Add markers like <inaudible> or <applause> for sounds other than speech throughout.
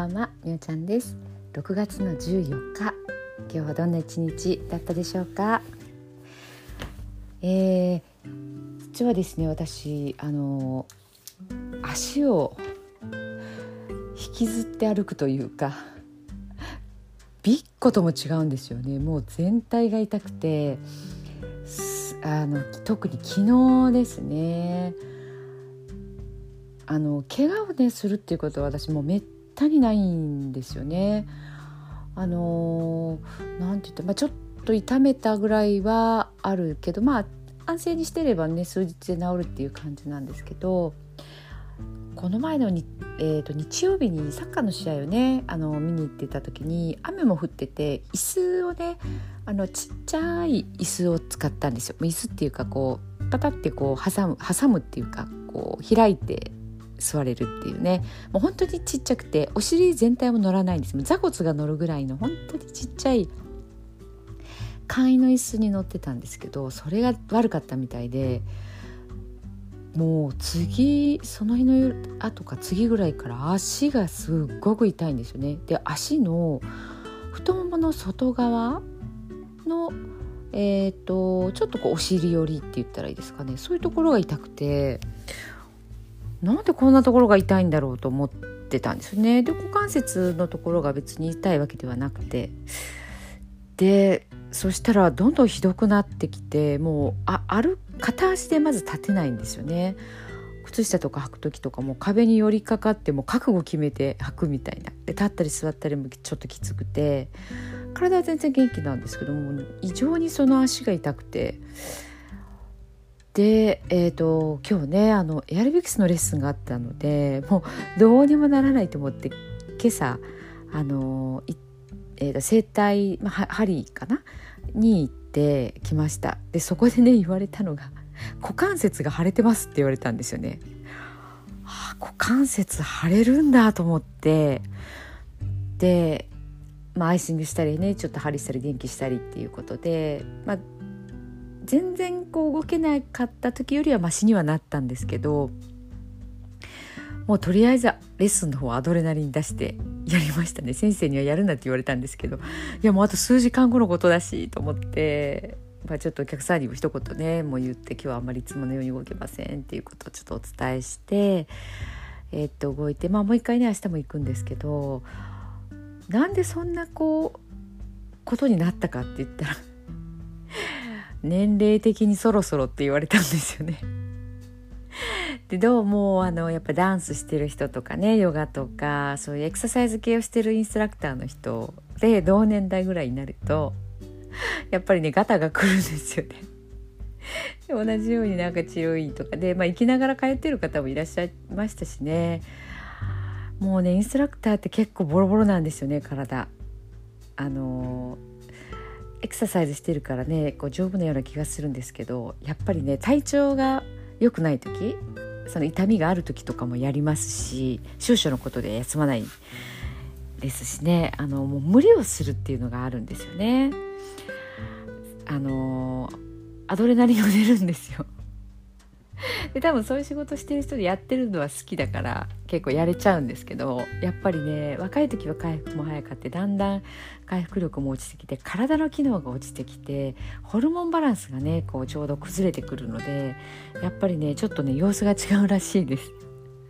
ばんはみおちゃんです。6月の14日今日はどんな一日だったでしょうか？えー、実はですね私あの足を引きずって歩くというかびっことも違うんですよね。もう全体が痛くてあの特に昨日ですねあの怪我をねするっていうことは私もめったにないんですよね。あのなんて言って、まあ、ちょっと痛めたぐらいはあるけどまあ安静にしてればね数日で治るっていう感じなんですけどこの前のに、えーと、日曜日にサッカーの試合をねあの見に行ってた時に雨も降ってて椅子をねあのちっちゃい椅子を使ったんですよ。椅子っていうかこうパタってこう挟む挟むっていうかこう開いて座れるっていうね。もう本当にちっちゃくてお尻全体も乗らないんです。座骨が乗るぐらいの本当にちっちゃい簡易の椅子に乗ってたんですけどそれが悪かったみたいでもう次その日の夜後か次ぐらいから足がすっごく痛いんですよね。で足の太ももの外側のえーと、とちょっとこうお尻寄りって言ったらいいですかね。そういうところが痛くてなんでこんなところが痛いんだろうと思ってたんですね。で股関節のところが別に痛いわけではなくてでそしたらどんどんひどくなってきてもうあ歩片足でまず立てないんですよね。靴下とか履く時とかも壁に寄りかかっても覚悟決めて履くみたいなで立ったり座ったりもちょっときつくて体は全然元気なんですけども異常にその足が痛くてで、えーと、今日ねあのエアロビクスのレッスンがあったのでもうどうにもならないと思って今朝あの、えーと、整体、まあ、針かな？に行ってきました。でそこでね言われたのが「股関節が腫れてます」って言われたんですよね。はあ、股関節腫れるんだと思って。で、まあ、アイシングしたりねちょっと針したり電気したりっていうことで、まあ、全然こう動けなかった時よりはマシにはなったんですけどもうとりあえずレッスンの方アドレナリン出してやりましたね。先生にはやるなって言われたんですけどいやもうあと数時間後のことだしと思って、まあ、ちょっとお客さんにも一言ねもう言って今日はあんまりいつものように動けませんっていうことをちょっとお伝えしてえー、っと動いてまあもう一回ね明日も行くんですけどなんでそんなこうことになったかって言ったら年齢的にそろそろって言われたんですよね。<laughs> でどうもあのやっぱダンスしてる人とかねヨガとかそういうエクササイズ系をしてるインストラクターの人で同年代ぐらいになると <laughs> やっぱりねガタが来るんですよね。<laughs> 同じようになんか治療院とかで、まあ、生きながら通ってる方もいらっしゃいましたしねもうねインストラクターって結構ボロボロなんですよね体。あのエクササイズしてるからねこう丈夫なような気がするんですけどやっぱりね体調が良くない時その痛みがある時とかもやりますし少々のことで休まないですしねあのもう無理をするっていうのがあるんですよね。あのアドレナリンが出るんですよ。で多分そういう仕事してる人でやってるのは好きだから結構やれちゃうんですけどやっぱりね若い時は回復も早かってだんだん回復力も落ちてきて体の機能が落ちてきてホルモンバランスがねこうちょうど崩れてくるのでやっぱりねちょっとね様子が違うらしいです。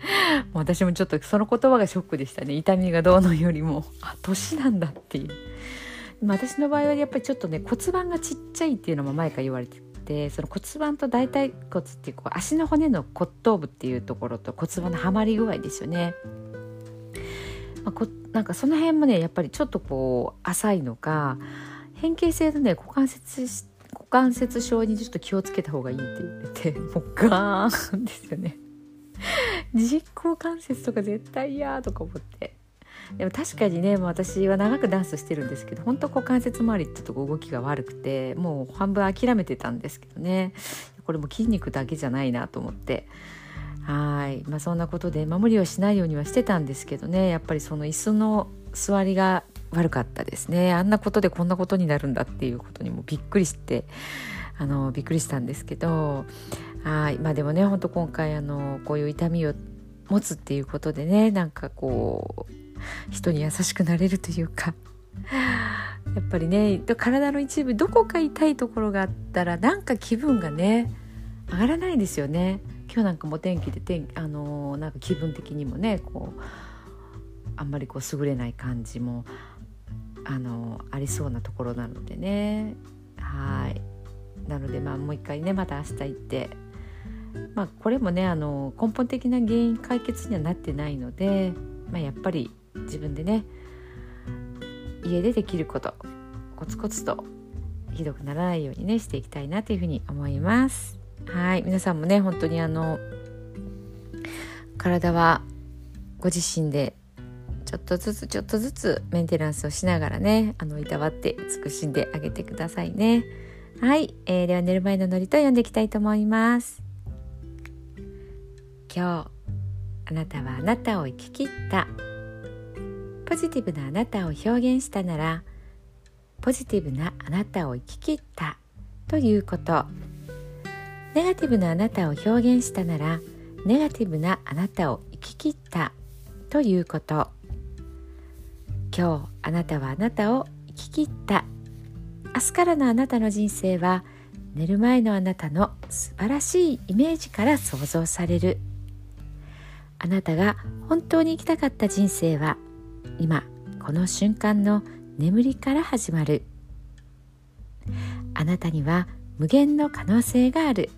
<laughs> 私もちょっとその言葉がショックでしたね痛みがどうのよりもあ年なんだっていう私の場合はやっぱりちょっとね骨盤がちっちゃいっていうのも前から言われててその骨盤と大腿骨っていうこう足の骨の骨頭部っていうところと骨盤のはまり具合ですよね。まあ、こなんかその辺もねやっぱりちょっとこう浅いのか変形性のね股関節股関節症にちょっと気をつけた方がいいって言ってて <laughs> もうガーンですよね。<laughs> 実行関節とか絶対嫌とか思ってでも確かにねもう私は長くダンスしてるんですけど本当股関節周りってとこ動きが悪くてもう半分諦めてたんですけどね。これも筋肉だけじゃないなと思って。はい。まあそんなことで、まあ、無理をしないようにはしてたんですけどね。やっぱりその椅子の座りが悪かったですね。あんなことでこんなことになるんだっていうことにもびっくりしてあのびっくりしたんですけど。はい。まあでもねほんと今回あのこういう痛みを持つっていうことでねなんかこう人に優しくなれるというか。<laughs> やっぱりね体の一部どこか痛いところがあったらなんか気分がね上がらないですよね。今日なんかも天気で天あのー、なんか気分的にもねこうあんまりこう優れない感じもあのー、ありそうなところなのでね。はい。なのでまあもう一回ねまた明日行って。まあこれもねあの根本的な原因解決にはなってないので、まあ、やっぱり自分でね家でできることコツコツとひどくならないようにねしていきたいなというふうに思います。はい皆さんもね本当にあの体はご自身でちょっとずつちょっとずつメンテナンスをしながらねあのいたわって尽くしんであげてくださいね。はい、えー、では寝る前のノリと読んでいきたいと思います。今日あなたはあなたを生き切ったポジティブなあなたを表現したならポジティブなあなたを生き切ったということ。ネガティブなあなたを表現したならネガティブなあなたを生き切ったということ。今日あなたはあなたを生き切った。明日からのあなたの人生は寝る前のあなたの素晴らしいイメージから想像される。あなたが本当に生きたかった人生は今この瞬間の眠りから始まる。あなたには無限の可能性がある。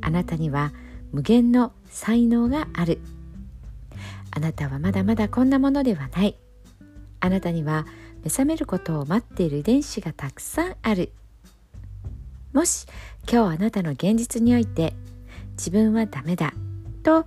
あなたには無限の才能がある。あなたはまだまだこんなものではない。あなたには目覚めることを待っている遺伝子がたくさんある。もし今日あなたの現実において自分はダメだと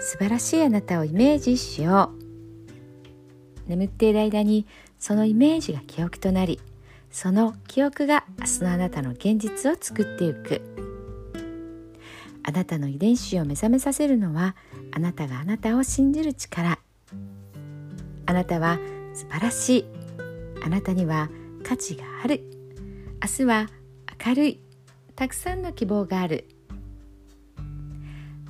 素晴らしいあなたをイメージしよう。眠っている間にそのイメージが記憶となりその記憶が明日のあなたの現実を作っていく。あなたの遺伝子を目覚めさせるのはあなたがあなたを信じる力。あなたは素晴らしい。あなたには価値がある。明日は明るい。たくさんの希望がある。